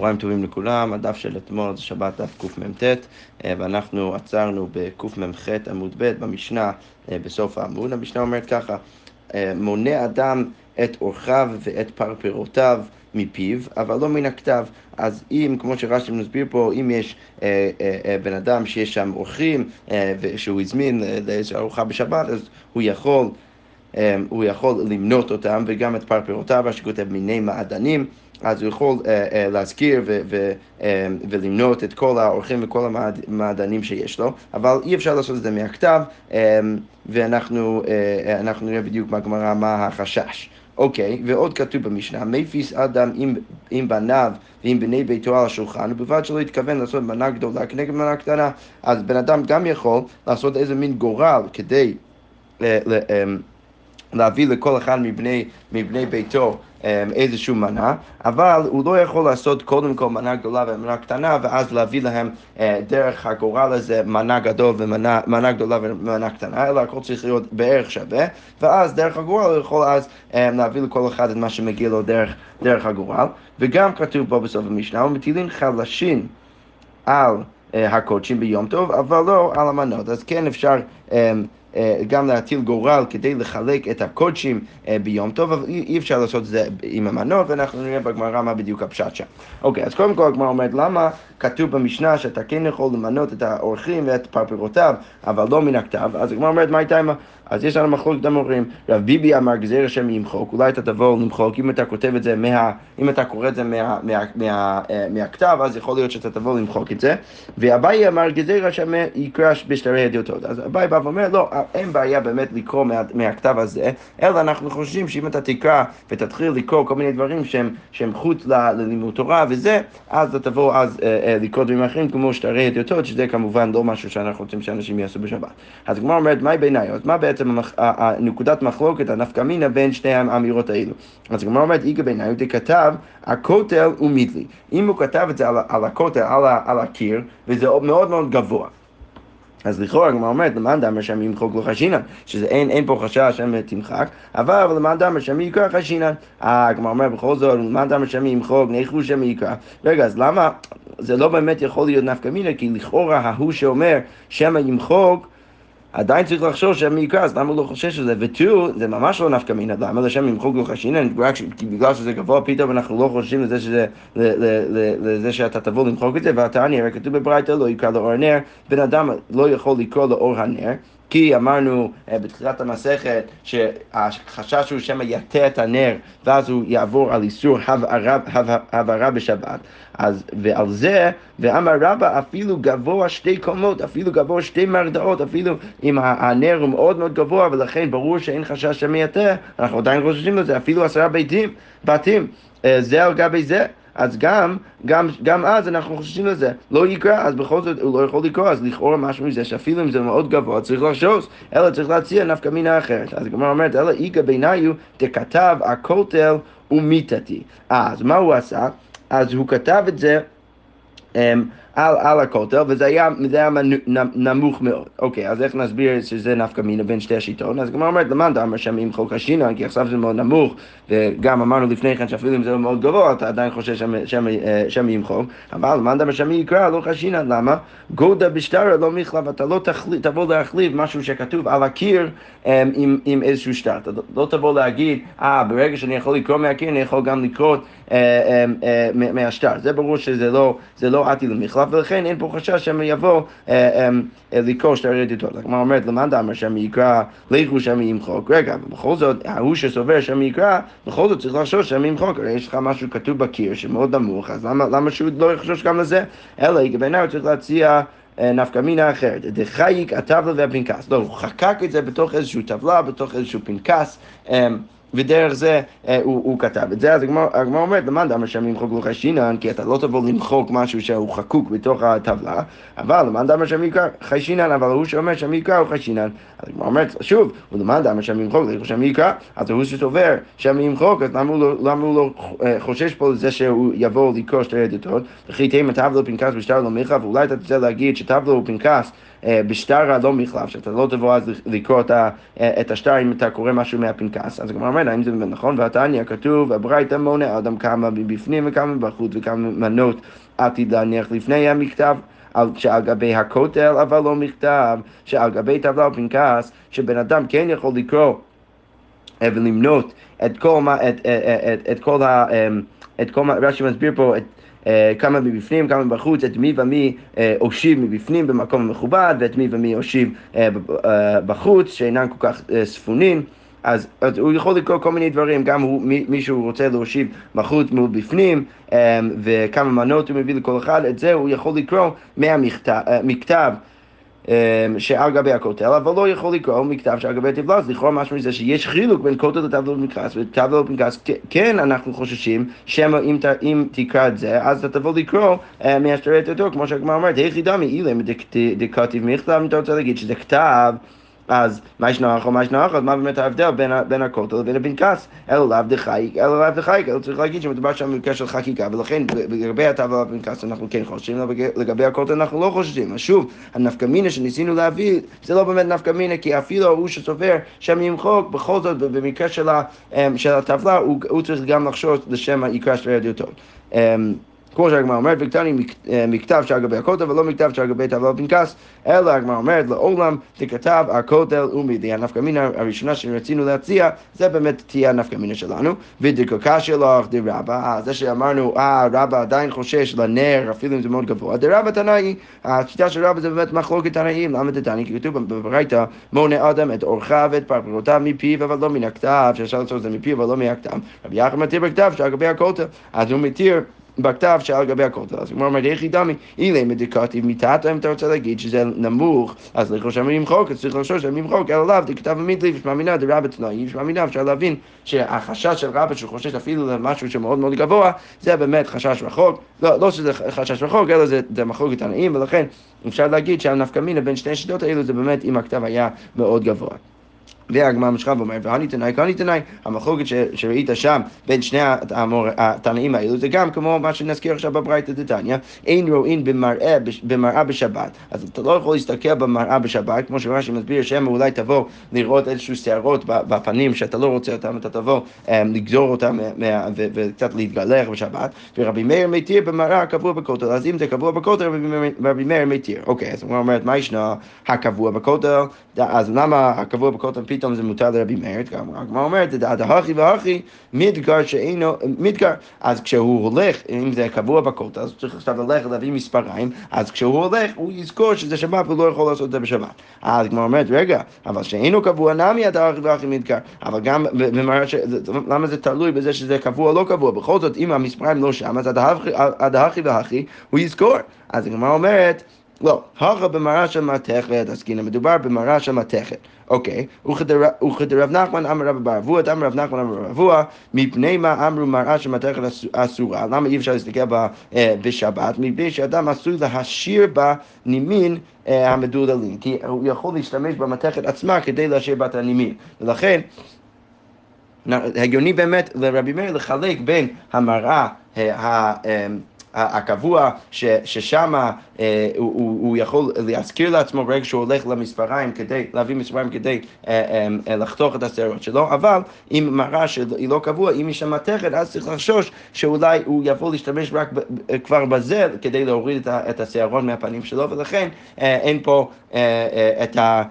צהריים טובים לכולם, הדף של אתמול זה שבת דף קמ"ט אה, ואנחנו עצרנו בקמ"ח עמוד ב' במשנה אה, בסוף העמוד. המשנה אומרת ככה, אה, מונה אדם את אורחיו ואת פרפרותיו מפיו, אבל לא מן הכתב. אז אם, כמו שרש"י מסביר פה, אם יש אה, אה, בן אדם שיש שם אורחים אה, ושהוא הזמין לאיזו ארוחה בשבת, אז הוא יכול... הוא יכול למנות אותם וגם את פרפרותיו, שכותב מיני מעדנים, אז הוא יכול uh, uh, להזכיר ו- ו- uh, ולמנות את כל האורחים וכל המעדנים שיש לו, אבל אי אפשר לעשות את זה מהכתב, um, ואנחנו uh, נראה בדיוק בגמרא מה החשש. אוקיי, okay, ועוד כתוב במשנה, מפיס אדם עם, עם בניו ועם בני ביתו על השולחן, ובלבד שלא התכוון לעשות מנה גדולה כנגד מנה קטנה, אז בן אדם גם יכול לעשות איזה מין גורל כדי... Uh, uh, um, להביא לכל אחד מבני, מבני ביתו אמ, איזושהי מנה, אבל הוא לא יכול לעשות קודם כל מנה גדולה ומנה קטנה, ואז להביא להם אה, דרך הגורל הזה מנה גדול ומנה גדולה ומנה קטנה, אלא הכל צריך להיות בערך שווה, ואז דרך הגורל הוא יכול אז אמ, להביא לכל אחד את מה שמגיע לו דרך, דרך הגורל. וגם כתוב פה בסוף המשנה, ומטילים חלשים על אה, הקודשים ביום טוב, אבל לא על המנות. אז כן אפשר... אמ, אה, גם להטיל גורל כדי לחלק את הקודשים אה, ביום טוב, אבל אי אפשר לעשות את זה עם המנות, ואנחנו נראה בגמרא מה בדיוק הפשט שם. אוקיי, אז קודם כל הגמרא אומרת, למה כתוב במשנה שאתה כן יכול למנות את האורחים ואת פרפרותיו, אבל לא מן הכתב? אז הגמרא אומרת, מה הייתה עם. אז יש לנו מחלוקת המורים. רב ביבי אמר גזיר השם ימחוק, אולי אתה תבוא למחוק, אם אתה כותב את זה מה... אם אתה קורא את זה מה, מה, מה, אה, מהכתב, אז יכול להיות שאתה תבוא למחוק את זה. ואביי אמר גזיר השם יקרא בשטרי הדיוטות. אז אביי בא ואומר, לא, אין בעיה באמת לקרוא מה, מהכתב הזה, אלא אנחנו חושבים שאם אתה תקרא ותתחיל לקרוא כל מיני דברים שהם, שהם חוץ ללימוד תורה וזה, אז אתה תבוא אז אה, אה, לקרוא דברים אחרים כמו שטרי הדיוטות, שזה כמובן לא משהו שאנחנו רוצים שאנשים יעשו בשבת. אז הגמרא אומרת, מהי בעיניי? אז מה בעצם נקודת מחלוקת, הנפקא מינה בין שתי האמירות האלו? אז הגמרא אומרת, איגה בעיניי, הוא כתב, הכותל הוא מידלי. אם הוא כתב את זה על, על הכותל, על, על הקיר, וזה מאוד מאוד גבוה. אז לכאורה הגמרא אומרת, למאן דאמר שם ימחוק לו חשינן, שזה אין, אין פה חשש שם תמחק, אבל למאן דאמר שם יקרא חשינן. הגמרא אומרת בכל זאת, למאן דאמר שם ימחוק, ניחו שם יקרא. רגע, אז למה זה לא באמת יכול להיות נפקא מינה? כי לכאורה ההוא שאומר שמא ימחוק עדיין צריך לחשוב שם יקרא, אז למה הוא לא חושש שזה? ותו, זה ממש לא נפקא מינה, למה לשם ימחוק לו חשינן, רק בגלל שזה גבוה פתאום אנחנו לא חושבים לזה, שזה, לזה שאתה תבוא למחוק את זה, והתעני, הרי כתוב בברייתא לא יקרא לאור הנר, בן אדם לא יכול לקרוא לאור הנר, כי אמרנו uh, בתחילת המסכת שהחשש הוא שמא יטה את הנר ואז הוא יעבור על איסור הבערה בשבת. אז ועל זה, ואמר רבא אפילו גבוה שתי קומות, אפילו גבוה שתי מרדאות, אפילו אם הנר הוא מאוד מאוד גבוה ולכן ברור שאין חשש שמא יטה, אנחנו עדיין חוששים לזה, אפילו עשרה ביתים, בתים, uh, זה על גבי זה. אז גם, גם, גם אז אנחנו חוששים לזה. לא יקרא, אז בכל זאת הוא לא יכול לקרוא, אז לכאורה משהו מזה שאפילו אם זה מאוד גבוה צריך לחשוש, אלא צריך להציע נפקא מינה אחרת. אז הגמרא אומרת, אלא איגא ביניו דכתב הכותל ומיתתי. אז מה הוא עשה? אז הוא כתב את זה אמ, על, על הכותל, וזה היה, היה נמוך מאוד. אוקיי, אז איך נסביר שזה נפקא מינה בין שתי השיטות? אז הגמרא אומרת, למאן דאמר שם עם חוק השינן, כי עכשיו זה מאוד נמוך, וגם אמרנו לפני כן שאפילו אם זה מאוד גבוה, אתה עדיין חושב שם ימחוק, אבל למאן דאמר שם יקרא, לא חשינן, למה? גודה בשטרה לא מכלב, אתה לא תבוא להחליף משהו שכתוב על הקיר אמ, עם, עם איזשהו שטר. אתה לא תבוא להגיד, אה, ברגע שאני יכול לקרוא מהקיר, אני יכול גם לקרוא אה, אמ, אה, מהשטר. זה ברור שזה לא, לא עתי למחלף. ולכן אין פה חשש שהם יבוא אה, אה, לקרוא שתי רדיתות. הגמרא אומרת, למאן דאמר שם יקרא, לכו שם ימחוק. רגע, בכל זאת, ההוא שסובר שם יקרא, בכל זאת צריך לחשוש שם ימחוק. הרי יש לך משהו כתוב בקיר שמאוד נמוך, אז למה, למה שהוא לא יחשוש גם לזה? אלא בעיניי הוא צריך להציע... אה, נפקא מינה אחרת. דחייק הטבלה והפנקס. לא, הוא חקק את זה בתוך איזושהי טבלה, בתוך איזשהו פנקס. ודרך זה אה, הוא, הוא כתב את זה. אז הגמרא אומרת, למאן דאמר שם ימחוק לך שינן, כי אתה לא תבוא למחוק משהו שהוא חקוק בתוך הטבלה, אבל למאן דאמר שם יקרא חשינן, אבל הוא שאומר שם יקרא הוא חשינן. אז הגמרא אומרת, שוב, ולמאן דאמר שם ימחוק לך שם יקרא, אז הוא שסובר שם ימחוק, אז למה הוא לא, למה הוא לא אה, חושש פה לזה שהוא יבוא לקרוא שתי עדותות? וכי תהיה טבלה ופנקס בשטר לא מיכה, ואולי אתה תרצה להגיד שטבלה ופנקס בשטרה לא מחלף, שאתה לא תבוא אז לקרוא את השטר אם אתה קורא משהו מהפנקס. אז הגמרא אומרת, האם זה באמת נכון? והתניא כתוב, הברייתא מונה אדם כמה מבפנים וכמה בחוץ וכמה מנות עתיד להניח לפני המכתב. שעל גבי הכותל, אבל לא מכתב, שעל גבי טבלה או פנקס, שבן אדם כן יכול לקרוא ולמנות את כל, מה, את, את, את, את כל ה... את כל מה, רש"י מסביר פה את אה, כמה מבפנים, כמה מבחוץ, את מי ומי אה, הושיב מבפנים במקום מכובד, ואת מי ומי הושיב אה, בחוץ, שאינם כל כך ספונים. אז, אז הוא יכול לקרוא כל מיני דברים, גם הוא, מי, מי שהוא רוצה להושיב מחוץ מול בפנים, וכמה מנות הוא מביא לכל אחד, את זה הוא יכול לקרוא מהמכתב. אמ, שעל גבי הכותל, אבל לא יכול לקרוא מכתב שעל גבי טבלה, אז לכאורה משהו מזה שיש חילוק בין כותל לטבלה ופנקס, וטבלה ופנקס כן אנחנו חוששים שמא אם, אם תקרא את זה, אז אתה תבוא לקרוא אה, מהשטרת אותו, כמו שהגמרא אומרת, היכי דמי אילם דכתיב מכתב, אם אתה רוצה להגיד שזה כתב אז מה יש נוח או מה יש נוח, אז מה באמת ההבדל בין, בין הכותל לבין הפנקס? אלו לאו דחייק, אלו לאו דחייק, אלו צריך להגיד שמדובר שם במקרה של חקיקה, ולכן לגבי הטבלה והפנקס אנחנו כן חושבים, לגבי הכותל אנחנו לא חושבים. אז שוב, הנפקא מינה שניסינו להביא, זה לא באמת נפקא מינה, כי אפילו הוא שסופר שם ימחוק, בכל זאת במקרה של, אמ, של הטבלה, הוא, הוא צריך גם לחשוש לשם יקרא של רדיותו. כמו שהגמרא אומרת, וקטני אה, מכתב שעל גבי הכותל ולא מכתב שעל גבי טבלה ופנקס, אלא הגמרא אומרת, לעולם תכתב הכותל ומידי. הנפקא מינה הראשונה שרצינו להציע, זה באמת תהיה הנפקא מינה שלנו. ודקוקה שלך דרבא, זה שאמרנו, אה, רבא עדיין חושש לנר, אפילו אם זה מאוד גבוה. דרבא תנאי, השיטה של רבא זה באמת מחלוקת תנאים, למה דתנאי? כי כתוב בברייתא, מונה אדם את אורחיו ואת פרפרותיו מפיו, אבל לא מן הכתב, שאפשר לעשות את זה מפיו, אבל לא מהכתב. רבי יחד מתיר בכתב שעל גבי הכותל, אז הוא מתיר בכתב שעל גבי הכותל. אז הוא אומר, איך ידמי, אילי מדיקטיב מתחת, אם אתה רוצה להגיד שזה נמוך, אז לך שם למחוק, אז צריך לחשוש שם למחוק, אלא לאו, דכתב ומיתלי, ושמאמינה דרבה תנאי, ושמאמינה, אפשר להבין שהחשש של רבא שהוא חושש אפילו למשהו שמאוד מאוד גבוה, זה באמת חשש רחוק, לא, לא שזה חשש רחוק, אלא זה, זה מחלוקת תנאים, ולכן אפשר להגיד שהנפקא מינה בין שני השיטות האלו זה באמת אם הכתב היה מאוד גבוה. והגמרא משכה ואומר, והני תנאי, כהני תנאי, המחלוקת שראית שם בין שני התנאים האלו, זה גם כמו מה שנזכיר עכשיו בברייתא דתניא, אין רואים במראה, במראה בשבת. אז אתה לא יכול להסתכל במראה בשבת, כמו שרש"י מסביר, שמא אולי תבוא לראות איזשהו שערות בפנים שאתה לא רוצה אותם, אתה תבוא אמ, לגזור אותם וקצת להתגלח בשבת, ורבי מאיר מתיר במראה הקבוע בכותל, אז אם זה קבוע בכותל, רבי מאיר מתיר. אוקיי, אז הוא אומר, מה ישנו הקבוע בכותל? אז למה הקבוע בכותל פתאום זה מותר לרבי מאיר, הגמרא אומרת, דעת ההכי והכי, מדגר שאינו, מדגר, אז כשהוא הולך, אם זה קבוע בכותל, אז צריך עכשיו ללכת להביא מספריים, אז כשהוא הולך, הוא יזכור שזה שבת והוא לא יכול לעשות את זה בשבת. אז הגמרא אומרת, רגע, אבל שאינו קבוע נמי עד ההכי והכי מדגר, אבל גם, למה זה תלוי בזה שזה קבוע או לא קבוע? בכל זאת, אם המספריים לא שם, אז עד ההכי והכי, הוא יזכור. אז הגמרא אומרת, לא, הכה במראה של מתכת, אז כאילו מדובר במראה של מתכת. אוקיי, וכדרב נחמן אמר רב ברבוע, אמר רב נחמן אמר ברבוע, מפני מה אמרו מראה של מתכת אסורה? למה אי אפשר להסתכל אה, בשבת? מפני שאדם עשוי להשאיר בה נימין אה, המדולדלים, כי הוא יכול להשתמש במתכת עצמה כדי להשאיר בה את הנימין. ולכן הגיוני באמת לרבי מאיר לחלק בין המראה אה, הקבוע, ששם אה, הוא, הוא, הוא יכול להזכיר לעצמו ברגע שהוא הולך למספריים כדי, להביא מספריים כדי אה, אה, לחתוך את השערות שלו, אבל אם מראה שהיא לא קבוע, אם היא שם מתכת, אז צריך לחשוש שאולי הוא יבוא להשתמש רק כבר בזה כדי להוריד את השערות מהפנים שלו, ולכן אין פה את ה...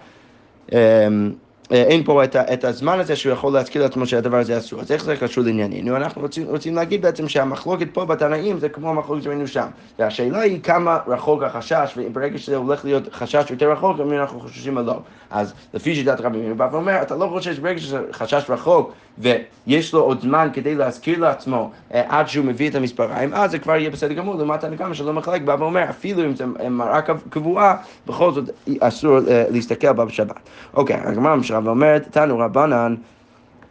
אה, אין פה את, את הזמן הזה שהוא יכול להזכיר לעצמו שהדבר הזה אסור. אז איך זה קשור לענייננו? אנחנו רוצים, רוצים להגיד בעצם שהמחלוקת פה בתנאים זה כמו המחלוקת שראינו שם. והשאלה היא כמה רחוק החשש, וברגע שזה הולך להיות חשש יותר רחוק, אנחנו חוששים או לא. אז לפי שיטת רבי מאיר בא ואומר, אתה לא חושש ברגע שזה חשש רחוק, ויש לו עוד זמן כדי להזכיר לעצמו אה, עד שהוא מביא את המספריים, אז זה כבר יהיה בסדר גמור, לעומת הנקמה שלא מחלק בא ואומר, אפילו אם זה מראה קבועה, בכל זאת אסור אה, להסתכל בה בשבת. אוקיי, הגמרא ואומרת, תנו רבנן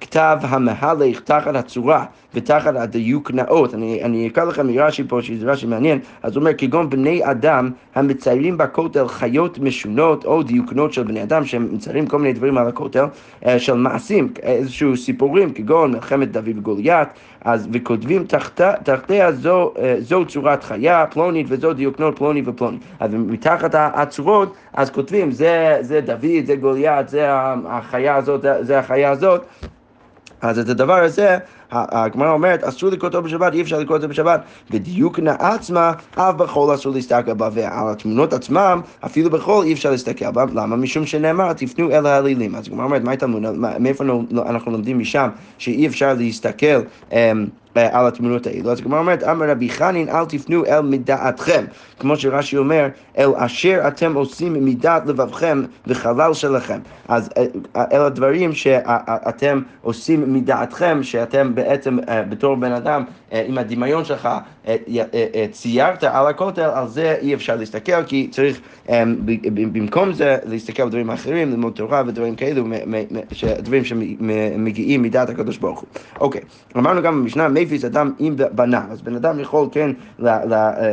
כתב המהלך תחת הצורה ותחת הדיוק נאות. אני, אני אקרא לכם מרש"י פה, שזה רש"י מעניין, אז הוא אומר, כגון בני אדם המציירים בכותל חיות משונות או דיוקנות של בני אדם, שהם מציירים כל מיני דברים על הכותל, אה, של מעשים, איזשהו סיפורים, כגון מלחמת דוד וגוליית, אז וכותבים תחתיה, תחתיה זו, אה, זו צורת חיה פלונית וזו דיוקנות פלוני ופלוני. אז מתחת הצורות, אז כותבים, זה, זה דוד, זה גוליית, זה החיה הזאת, זה החיה הזאת. אז את הדבר הזה, הגמרא אומרת, אסור לקרוא אותו בשבת, אי אפשר לקרוא אותו בשבת. ודיוקנה עצמה, אף בחול אסור להסתכל בה, ועל התמונות עצמם, אפילו בחול אי אפשר להסתכל בה. למה? משום שנאמר, תפנו אל האלילים. אז הגמרא אומרת, מה הייתה מאיפה אנחנו לומדים משם שאי אפשר להסתכל אמ, על התמונות האלו. אז הגמרא אומרת, אמר רבי חנין, אל תפנו אל מדעתכם. כמו שרש"י אומר, אל אשר אתם עושים מדעת לבבכם וחלל שלכם. אז אה, אה, אל הדברים שאתם עושים מדעתכם, שאתם בעצם אה, בתור בן אדם, עם הדמיון שלך, ציירת על הכותל, על זה אי אפשר להסתכל, כי צריך במקום זה להסתכל על דברים אחרים, ללמוד תורה ודברים כאלו, דברים שמגיעים מדעת הקדוש ברוך הוא. אוקיי, אמרנו גם במשנה, מפיס אדם עם בניו, אז בן אדם יכול כן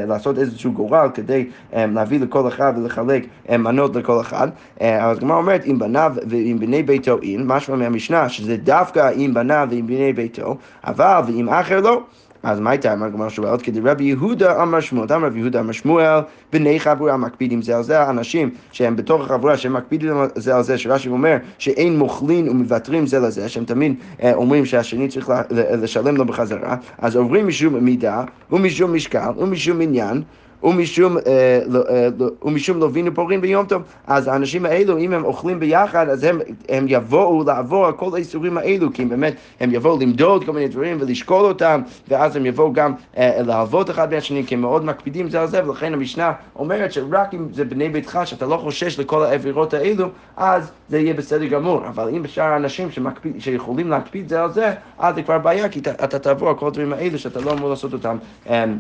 לעשות איזשהו גורל כדי להביא לכל אחד ולחלק מנות לכל אחד, אז הגמרא אומרת, עם בניו ועם בני ביתו אין, משמע מהמשנה שזה דווקא עם בניו ועם בני ביתו, אבל ועם אחר לא. אז מה הייתה אמר גמר שואלת? כדי רבי יהודה אמר שמואל, אמר רבי יהודה אמר שמואל, בני חבורה מקפידים זה על זה, אנשים שהם בתוך החבורה, שהם מקפידים זה על זה, שרש"י אומר שאין מוכלין ומוותרים זה לזה, שהם תמיד אה, אומרים שהשני צריך לשלם לו בחזרה, אז עוברים משום מידה ומשום משקל ומשום עניין ומשום, אה, לא, אה, לא, ומשום לווינו פורין ביום טוב. אז האנשים האלו, אם הם אוכלים ביחד, אז הם, הם יבואו לעבור על כל האיסורים האלו, כי באמת הם יבואו למדוד כל מיני דברים ולשקול אותם, ואז הם יבואו גם אה, להלוות אחד מהשני, כי הם מאוד מקפידים זה על זה, ולכן המשנה אומרת שרק אם זה בני ביתך, שאתה לא חושש לכל העבירות האלו, אז זה יהיה בסדר גמור. אבל אם בשאר האנשים שמקפיד, שיכולים להקפיד זה על זה, אז זה כבר בעיה, כי אתה, אתה תעבור על כל הדברים האלו שאתה לא אמור לעשות אותם. אמ,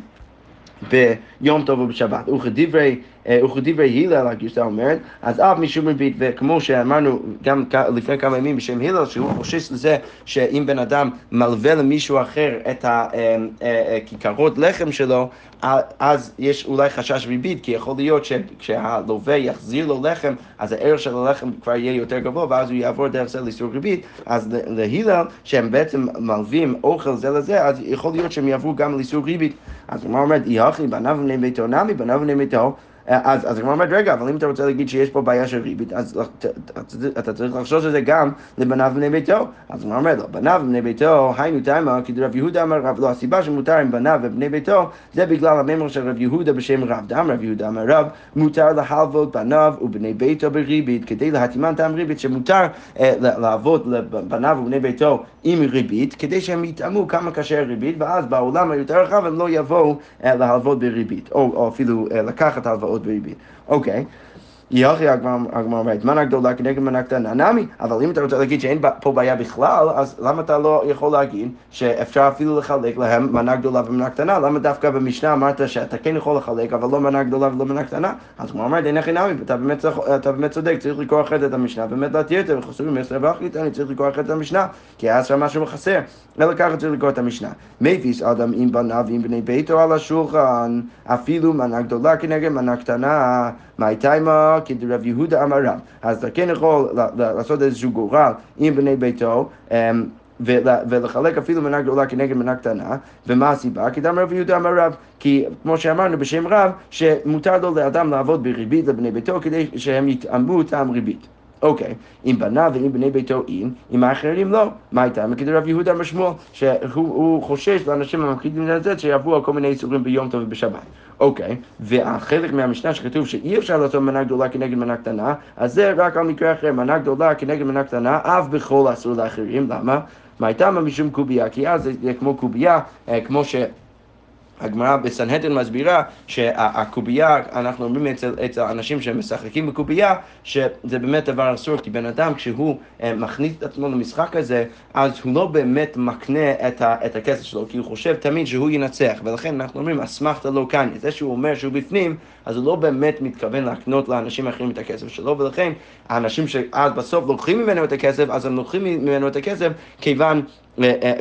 ביום טוב ובשבת. וכדברי אה, וכדברי הלל הגרסה אומרת, אז אף משום ריבית, וכמו שאמרנו גם לפני כמה ימים בשם הלל, שהוא חושש לזה שאם בן אדם מלווה למישהו אחר את הכיכרות אה, אה, לחם שלו, אז יש אולי חשש ריבית, כי יכול להיות שכשהלווה יחזיר לו לחם, אז הערך של הלחם כבר יהיה יותר גבוה, ואז הוא יעבור דרך זה לאיסור ריבית. אז להלל, שהם בעצם מלווים אוכל זה לזה, אז יכול להיות שהם יעברו גם לאיסור ריבית. אז הוא אומר, יחי בניו בני ביתו נמי, בניו בני ביתו אז, אז הגמרא אומרת, רגע, אבל אם אתה רוצה להגיד שיש פה בעיה של ריבית, אז אתה צריך לחשוש על זה גם לבניו ובני ביתו. אז הגמרא אומרת, לא, בניו ובני ביתו, היינו תימה, כי רב יהודה אמר רב, לא, הסיבה שמותר עם בניו ובני ביתו, זה בגלל הממר של רב יהודה בשם רב. דם רב יהודה אמר רב, מותר להלוות בניו ובני ביתו בריבית, כדי להתאימן טעם ריבית, שמותר אה, לעבוד לבניו ובני ביתו עם ריבית, כדי שהם יטעמו כמה קשה ריבית, ואז בעולם היותר רחב הם לא יבואו אה, להלוות בריבית, או, או אפילו אה, לקחת הלוואות. בריבית. אוקיי. יוכי הגמרא אומרת, מנה גדולה כנגד מנה קטנה נמי, אבל אם אתה רוצה להגיד שאין פה בעיה בכלל, אז למה אתה לא יכול להגיד שאפשר אפילו לחלק להם מנה גדולה ומנה קטנה? למה דווקא במשנה אמרת שאתה כן יכול לחלק, אבל לא מנה גדולה ולא מנה קטנה? אז הוא אומר, אין הכי נמי, אתה באמת צודק, צריך לקרוא אחרת את המשנה, באמת להתיר את זה, וחסורים עשר ואחרית, אני צריך לקרוא אחרת את המשנה, כי היה שם משהו חסר, אלא ככה צריך לקרוא את המשנה. מפיס אדם עם בניו ועם בני ביתו על השולחן, אפילו מנה גדולה כנגד מנה קטנה, מה הייתה עמה כדרב יהודה אמר רב. אז אתה כן יכול לעשות איזשהו גורל עם בני ביתו. ולחלק אפילו מנה גדולה כנגד מנה קטנה, ומה הסיבה? כי דם רב יהודה אמר רב, כי כמו שאמרנו בשם רב, שמותר לו לאדם לעבוד בריבית לבני ביתו כדי שהם יתאמו טעם ריבית. אוקיי, אם בניו ואם בני ביתו אין, אם האחרים לא, מה הייתה? מכדי רב יהודה אמר שהוא חושש לאנשים המפחידים לצאת שיעברו על כל מיני איסורים ביום טוב ובשבת. אוקיי, והחלק מהמשנה שכתוב שאי אפשר לעשות מנה גדולה כנגד מנה קטנה, אז זה רק על מקרה אחר, מנה גדולה כנגד מנה קטנה, אף בכל אסור לאחרים, למה? מה הייתה משום קובייה? כי אז זה כמו קובייה, אה, כמו ש... הגמרא בסנהדרין מסבירה שהקובייה, אנחנו אומרים אצל, אצל אנשים שמשחקים בקובייה, שזה באמת דבר אסור, כי בן אדם כשהוא אה, מכניס את עצמו למשחק הזה, אז הוא לא באמת מקנה את, ה, את הכסף שלו, כי הוא חושב תמיד שהוא ינצח, ולכן אנחנו אומרים, אסמכתא לא כאן, זה שהוא אומר שהוא בפנים, אז הוא לא באמת מתכוון להקנות לאנשים אחרים את הכסף שלו, ולכן האנשים שאז בסוף לוקחים ממנו את הכסף, אז הם לוקחים ממנו את הכסף כיוון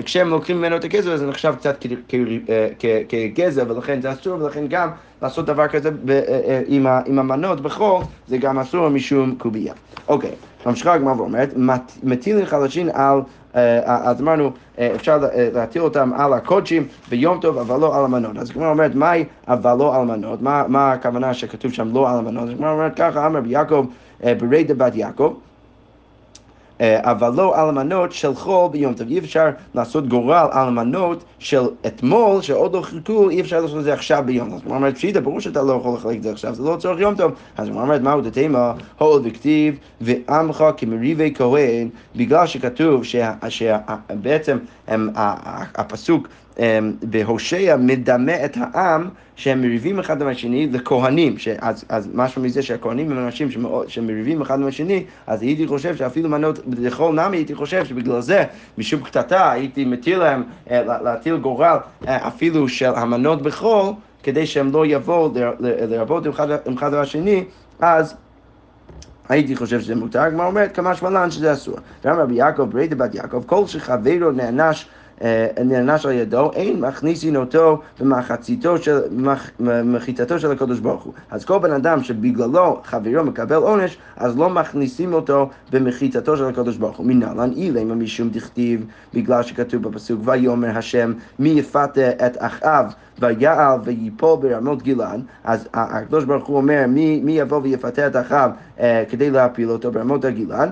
כשהם לוקחים ממנו את הכסף, זה נחשב קצת כגזר, ולכן זה אסור, ולכן גם לעשות דבר כזה עם המנות בחול, זה גם אסור משום קובייה. אוקיי, ממשיכה הגמרא ואומרת, מטילים חלשים על... אז אמרנו, אפשר להטיל אותם על הקודשים ביום טוב, אבל לא על המנות. אז הגמרא אומרת, מהי אבל לא על המנות? מה הכוונה שכתוב שם לא על המנות? אז הגמרא אומרת ככה, אמר ביעקב, ברי דבת יעקב. אה, אבל לא על המנות של חול ביום טוב. אי אפשר לעשות גורל על המנות של אתמול, שעוד לא חיכו, אי אפשר לעשות את זה עכשיו ביום טוב. זאת אומרת, פשיטה, ברור שאתה לא יכול לחלק את זה עכשיו, זה לא צורך יום טוב. אז הוא אומרת, מהו דתימה, הול וכתיב, ועמך כמריבי כהן, בגלל שכתוב שבעצם הפסוק אמ, בהושע מדמה את העם שהם מריבים אחד עם השני לכהנים, שאז, אז משהו מזה שהכהנים הם אנשים שמריבים אחד עם השני, אז הייתי חושב שאפילו מנות לכל נמי, הייתי חושב שבגלל זה, משום קטטה, הייתי מתיר להם אה, להטיל גורל אה, אפילו של המנות בחול, כדי שהם לא יבואו לרבות עם אחד, עם השני, אז הייתי חושב שזה מותר, הגמרא אומרת כמה שמלן שזה אסור. ואמר רבי יעקב, בריידה בת יעקב, כל שחברו נענש נענש על ידו, אין מכניסין אותו במחציתו של, מחיצתו של הקדוש ברוך הוא. אז כל בן אדם שבגללו חברו מקבל עונש, אז לא מכניסים אותו במחיצתו של הקדוש ברוך הוא. מנהלן אילמה משום דכתיב, בגלל שכתוב בפסוק, ויאמר השם מי יפתה את אחאב ויעל ויפול ברמות גילן, אז הקדוש ברוך הוא אומר מי, מי יבוא ויפתה את אחאב אה, כדי להפיל אותו ברמות הגילן.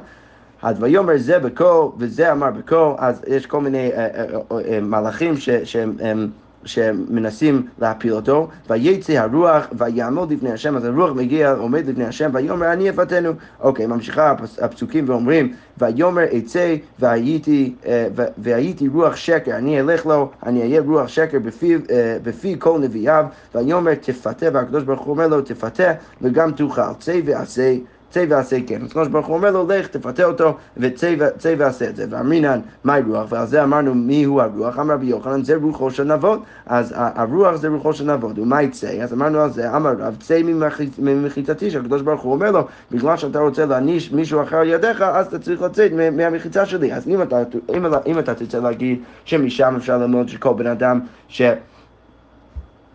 אז ויאמר זה בקול וזה אמר בקול, אז יש כל מיני uh, uh, uh, מלאכים שהם... שמנסים להפיל אותו, ויצא הרוח ויעמוד לפני השם, אז הרוח מגיע, עומד לפני השם, ויאמר אני אפתנו. אוקיי, ממשיכה הפסוקים ואומרים, ויאמר אצא והייתי, והייתי רוח שקר, אני אלך לו, אני אהיה רוח שקר בפי, בפי כל נביאיו, ויאמר תפתה, והקדוש ברוך הוא אומר לו תפתה וגם תאכל, צא ועשה צא ועשה כן. אז הקדוש ברוך הוא אומר לו, לך, תפתה אותו, וצא ועשה את זה. ואמרינן, מהי רוח? ועל זה אמרנו, מי הוא הרוח? אמר רבי יוחנן, זה רוחו של נבות. אז הרוח זה רוחו של נבות. ומה יצא? אז אמרנו על זה, אמר רב, צא ממחיצתי, שהקדוש ברוך הוא אומר לו, בגלל שאתה רוצה להעניש מישהו אחר ידיך, אז אתה צריך לצאת מהמחיצה שלי. אז אם אתה, אם, אם אתה תרצה להגיד שמשם אפשר ללמוד שכל בן אדם ש...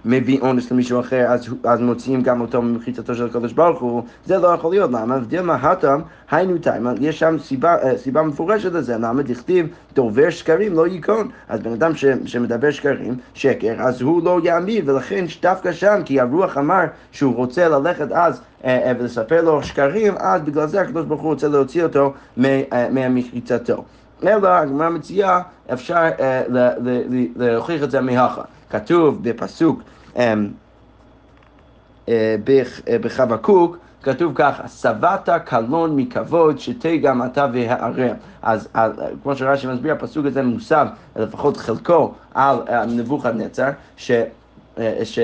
מביא אונס למישהו אחר, אז, אז מוציאים גם אותו ממחיצתו של הקדוש ברוך הוא, זה לא יכול להיות, למה? דילמה הטם, היינו תימן, יש שם סיבה, אה, סיבה מפורשת לזה, למה דכתיב דובר שקרים לא ייכון, אז בן אדם ש, שמדבר שקרים, שקר, אז הוא לא יאמין, ולכן דווקא שם, כי הרוח אמר שהוא רוצה ללכת אז אה, אה, ולספר לו שקרים, אז בגלל זה הקדוש ברוך הוא רוצה להוציא אותו מהמחיצתו. אלא הגמרא מציעה, אפשר להוכיח את זה מהכה. כתוב בפסוק בחבקוק, כתוב ככה, שבעת קלון מכבוד, שתה גם אתה והערם. אז כמו שרש"י מסביר, הפסוק הזה מוסב, לפחות חלקו, על נבוכדנצר, ש... אה, ש,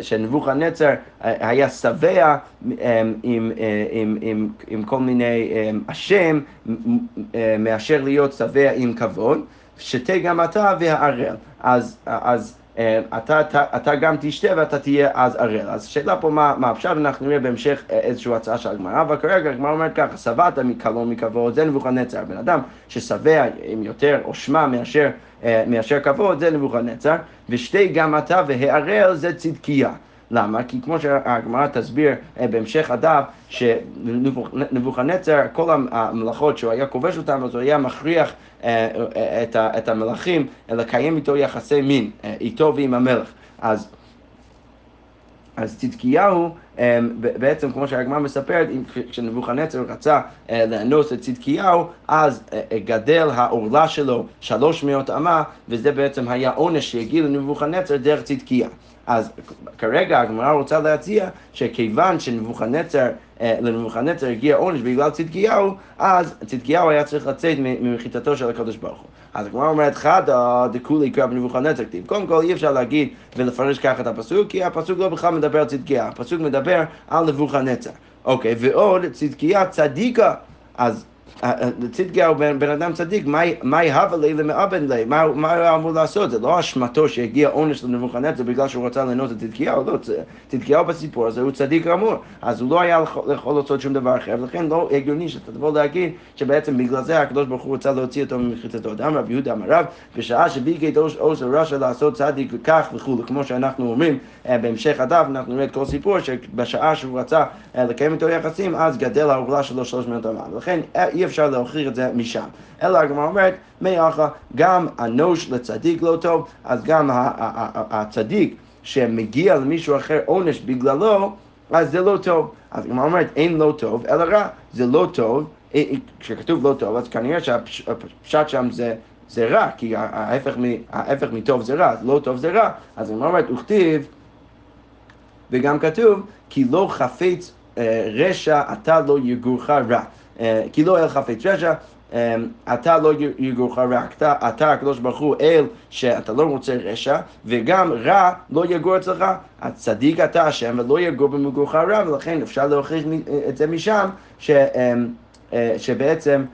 שנבוכדנצר היה שבע אמ, עם, עם, עם, עם כל מיני אשם מאשר להיות שבע עם כבוד, שתה גם אתה והערל. אז, אז אה, אתה, אתה, אתה גם תשתה ואתה תהיה אז ערל. אז השאלה פה מה, מה אפשר, אנחנו נראה בהמשך אה, איזושהי הצעה של הגמרא, אבל כרגע הגמרא אומרת ככה, שבעת מקלון מכבוד, זה נבוכדנצר. בן אדם ששבע עם יותר עושמה מאשר, אה, מאשר כבוד, זה נבוכדנצר, ושתי גם אתה והערל זה צדקיה. למה? כי כמו שהגמרא תסביר בהמשך הדף, שנבוכדנצר, כל המלאכות שהוא היה כובש אותן, אז הוא היה מכריח אה, אה, את המלכים לקיים איתו יחסי מין, אה, איתו ועם המלך. אז אז צדקיהו, בעצם כמו שהגמרא מספרת, כשנבוכנצר רצה לאנוס את צדקיהו, אז גדל העורלה שלו שלוש מאות אמה, וזה בעצם היה עונש שהגיע לנבוכנצר דרך צדקיה. אז כרגע הגמרא רוצה להציע שכיוון שנבוכנצר, אה, לנבוכנצר הגיע עונש בגלל צדקיהו, אז צדקיהו היה צריך לצאת ממחיתתו של הקדוש ברוך הוא. אז הגמרא אומרת חדא דכולי קרא בנבוכנצר כתיב. קודם כל אי אפשר להגיד ולפרש ככה את הפסוק, כי הפסוק לא בכלל מדבר על צדקיה, הפסוק מדבר על נבוכנצר. אוקיי, ועוד צדקיה צדיקה, אז צדקיה הוא בן, אדם צדיק, מהי הווה לי למאבן לי? מה מה הוא אמור לעשות? זה לא אשמתו שהגיע עונש לנבוכנצר בגלל שהוא רצה לענות את צדקיהו, לא, צדקיהו בסיפור הזה הוא צדיק גמור, אז הוא לא היה יכול לעשות שום דבר אחר, ולכן לא הגיוני שאתה תבוא להגיד שבעצם בגלל זה הקדוש ברוך הוא רצה להוציא אותו ממחיצתו. דם רב יהודה אמר רב, בשעה שביקי עושה רשע לעשות צדיק וכך וכולי, כמו שאנחנו אומרים אה, בהמשך הדף, אנחנו נראה את כל סיפור, שבשעה שהוא רצה אה, לקיים איתו יחסים, אז גדל העוגלה שלו 300 אמה. ולכן אי אפשר להוכיח את זה משם. אלא הגמרא אומרת, מאחה, גם אנוש לצדיק לא טוב, אז גם הצדיק שמגיע למישהו אחר עונש בגללו, אז זה לא טוב. אז הגמרא אומרת, אין לא טוב, אלא רע. זה לא טוב, אה, אה, כשכתוב לא טוב, אז כנראה שהפשט שם זה... זה רע, כי ההפך, ההפך מטוב זה רע, לא טוב זה רע. אז הגמרא אומרת, וכתיב, וגם כתוב, כי לא חפץ רשע אתה לא יגורך רע. אה, כי לא אל חפץ רשע, אה, אתה לא יגורך רע, אתה, הקדוש ברוך הוא אל שאתה לא רוצה רשע, וגם רע לא יגור אצלך, הצדיק אתה השם ולא יגור במגורך רע, ולכן אפשר להוכיח את זה משם, ש, אה, שבעצם אה,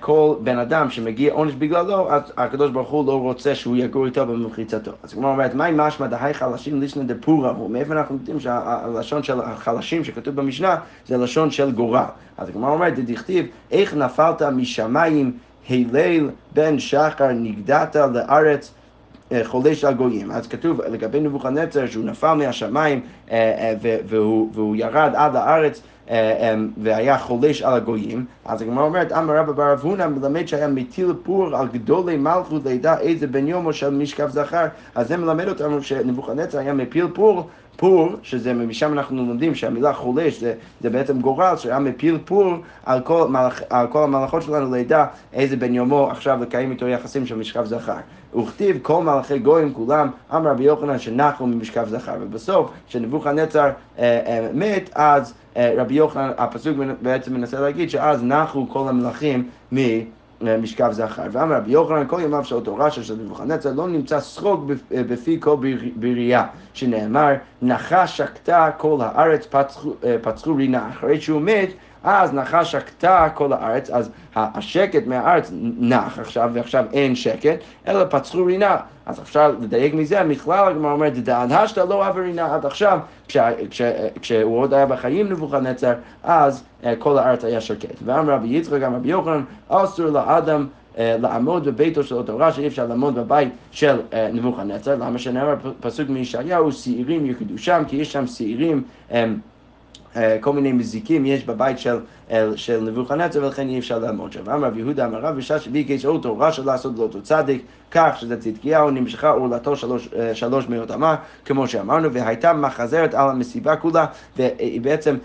כל בן אדם שמגיע עונש בגללו, אז הקדוש ברוך הוא לא רוצה שהוא יגור איתו במחיצתו. אז כמו אומרת, מהי משמע דהי חלשים לישנא דפורא הוא? מאיפה אנחנו יודעים שהלשון של החלשים שכתוב במשנה זה לשון של גורל. אז כמו אומרת, דכתיב, איך נפלת משמיים הלל בן שחר נגדעת לארץ אה, חולש על גויים. אז כתוב לגבי נבוכנצר שהוא נפל מהשמיים אה, והוא ירד עד אה, אמ, והיה חולש על הגויים, אז הגמרא אומרת, אמר רבא בר אבהונה מלמד שהיה מטיל פור על גדולי מלכות לידע איזה בן יומו של משכב זכר, אז זה מלמד אותנו שנבוכנצר היה מפיל פור פור, שזה משם אנחנו לומדים שהמילה חולש זה, זה בעצם גורל, שהיה מפיל פור על כל, מלאכ, על כל המלאכות שלנו לידע איזה בן יומו עכשיו לקיים איתו יחסים של משכב זכר. וכתיב כל מלאכי גויים כולם, אמר רבי יוחנן שנחו ממשכב זכר. ובסוף, כשנבוכנצר אה, אה, מת, אז אה, רבי יוחנן, הפסוק בעצם מנסה להגיד שאז נחו כל המלאכים מ... משכב זכר. ואמר רבי יוחנן, כל ימיו של אותו רשע של נבוכנצר לא נמצא שרוק בפי כל בריאה, שנאמר, נחש שקטה כל הארץ פצחו, פצחו רינה. אחרי שהוא מת, אז נחש שקטה כל הארץ, אז השקט מהארץ נח עכשיו, ועכשיו אין שקט, אלא פצחו רינה. אז אפשר לדייק מזה, מכלל הגמרא אומרת, דענשת לא עבר רינה עד עכשיו, כשהוא עוד היה בחיים נבוכדנצר, אז אה, כל הארץ היה שקט. ואמר רבי יצחק, גם רבי יוחנן, אסור לאדם אה, לעמוד בביתו של אותו רשע, אי אפשר לעמוד בבית של אה, נבוכדנצר, למה שנאמר פסוק מישעיהו, שעירים יקדושם, כי יש שם שעירים כל מיני מזיקים יש בבית של, אה, של נבוכנצר ולכן אי אפשר לעמוד שם. אמר רב יהודה אמר רב בשעה שביקש אותו רשע לעשות לו אותו צדיק כך שזה צדקיהו נמשכה עורלתו שלוש, אה, שלוש מאות אמה כמו שאמרנו והייתה מחזרת על המסיבה כולה והיא בעצם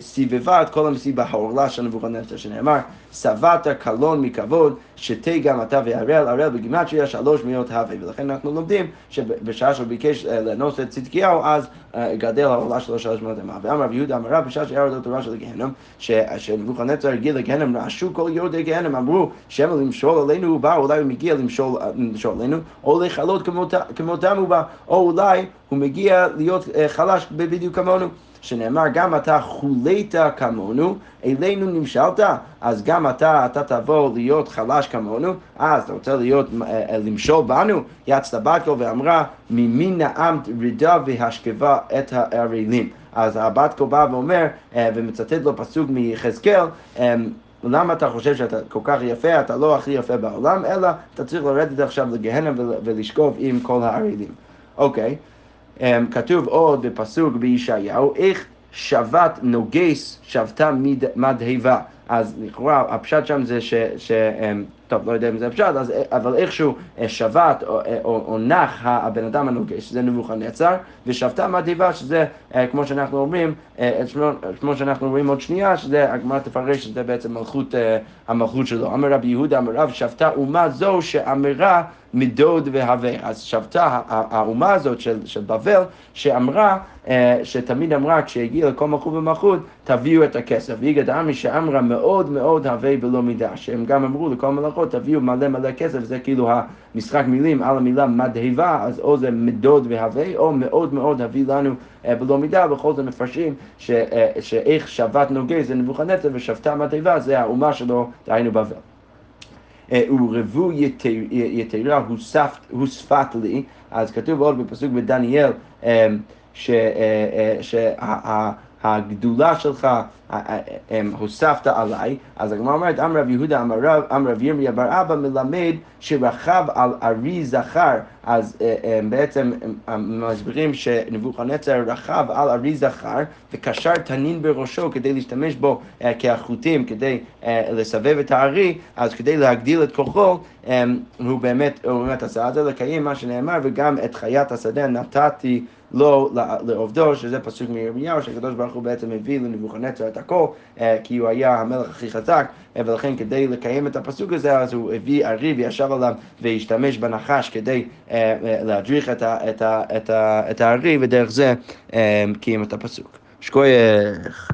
סיבבה את כל המסיבה העורלה של נבוכנצר שנאמר שבעת קלון מכבוד שתה גם אתה והראל הראל בגימטריה שלוש מאות הווה ולכן אנחנו לומדים שבשעה שהוא ביקש לאנוס את צדקיהו אז גדל העורלה שלו שלוש מאות אמה ואמר רב יהודה אמר רב בשעה שירד התורה של הגיהנום, שנבוכנצר הגיע לגיהנום, רעשו כל יורדי גיהנום, אמרו, שמא למשול עלינו הוא בא, אולי הוא מגיע למשול, עלינו, או לכלות כמותם הוא בא, או אולי הוא מגיע להיות אה, חלש בדיוק כמונו. שנאמר גם אתה חולית כמונו, אלינו נמשלת, אז גם אתה, אתה תבוא להיות חלש כמונו, אז אתה רוצה להיות, אה, למשול בנו, יצת בת קול ואמרה, ממי נעמת רידה והשכבה את הערלים. אז הבת קול בא ואומר, אה, ומצטט לו פסוק מיחזקאל, אה, למה אתה חושב שאתה כל כך יפה, אתה לא הכי יפה בעולם, אלא אתה צריך לרדת עכשיו לגהנם ולשכוב עם כל הערלים. אוקיי. Okay. אמ, כתוב עוד בפסוק בישעיהו, איך שבת נוגס שבתה מדהיבה. אז לכאורה הפשט שם זה ש... ש אמ, טוב, לא יודע אם זה הפשט, אז, אבל איכשהו אה, שבת או, אה, או, או נח הבן אדם הנוגש, שזה נבוכנצר, ושבתה מדהיבה, שזה, אה, כמו שאנחנו אומרים, כמו שאנחנו רואים עוד שנייה, שזה, הגמרא תפרש שזה בעצם מלכות, המלכות שלו. אמר רבי יהודה, אמר רב, שבתה אומה זו שאמרה מדוד והווה. אז שבתה האומה הזאת של, של בבל, שאמרה, שתמיד אמרה, כשהגיעה לכל מלכות ומלכות, תביאו את הכסף. ויגד עמי שאמרה מאוד מאוד הווה בלא מידה, שהם גם אמרו לכל מלאכות, תביאו מלא מלא כסף, זה כאילו המשחק מילים על המילה מדהיבה, אז או זה מדוד והווה, או מאוד מאוד הביא לנו אה, בלא מידה, בכל זאת מפרשים אה, שאיך שבת נוגה זה נבוכנצר ושבתה מדהיבה זה האומה שלו, דהיינו בבל. ורבו יתרה הוספת לי, אז כתוב עוד בפסוק בדניאל שהגדולה שלך הוספת עליי, אז הגמרא אומרת, אמר רב יהודה אמר רב ירמיה בר אבא מלמד שרכב על ארי זכר, אז בעצם מסבירים שנבוכנצר רכב על ארי זכר וקשר תנין בראשו כדי להשתמש בו כחוטים, כדי לסבב את הארי, אז כדי להגדיל את כוחו, הוא באמת, הוא באמת עשה את זה לקיים מה שנאמר, וגם את חיית השדה נתתי לו לעובדו, שזה פסוק מירמיהו, שהקדוש ברוך הוא בעצם הביא לנבוכנצר את הכל, כי הוא היה המלך הכי חזק, ולכן כדי לקיים את הפסוק הזה, אז הוא הביא ארי וישב עליו והשתמש בנחש כדי להדריך את הארי, ודרך זה קיים את הפסוק. שכוייך.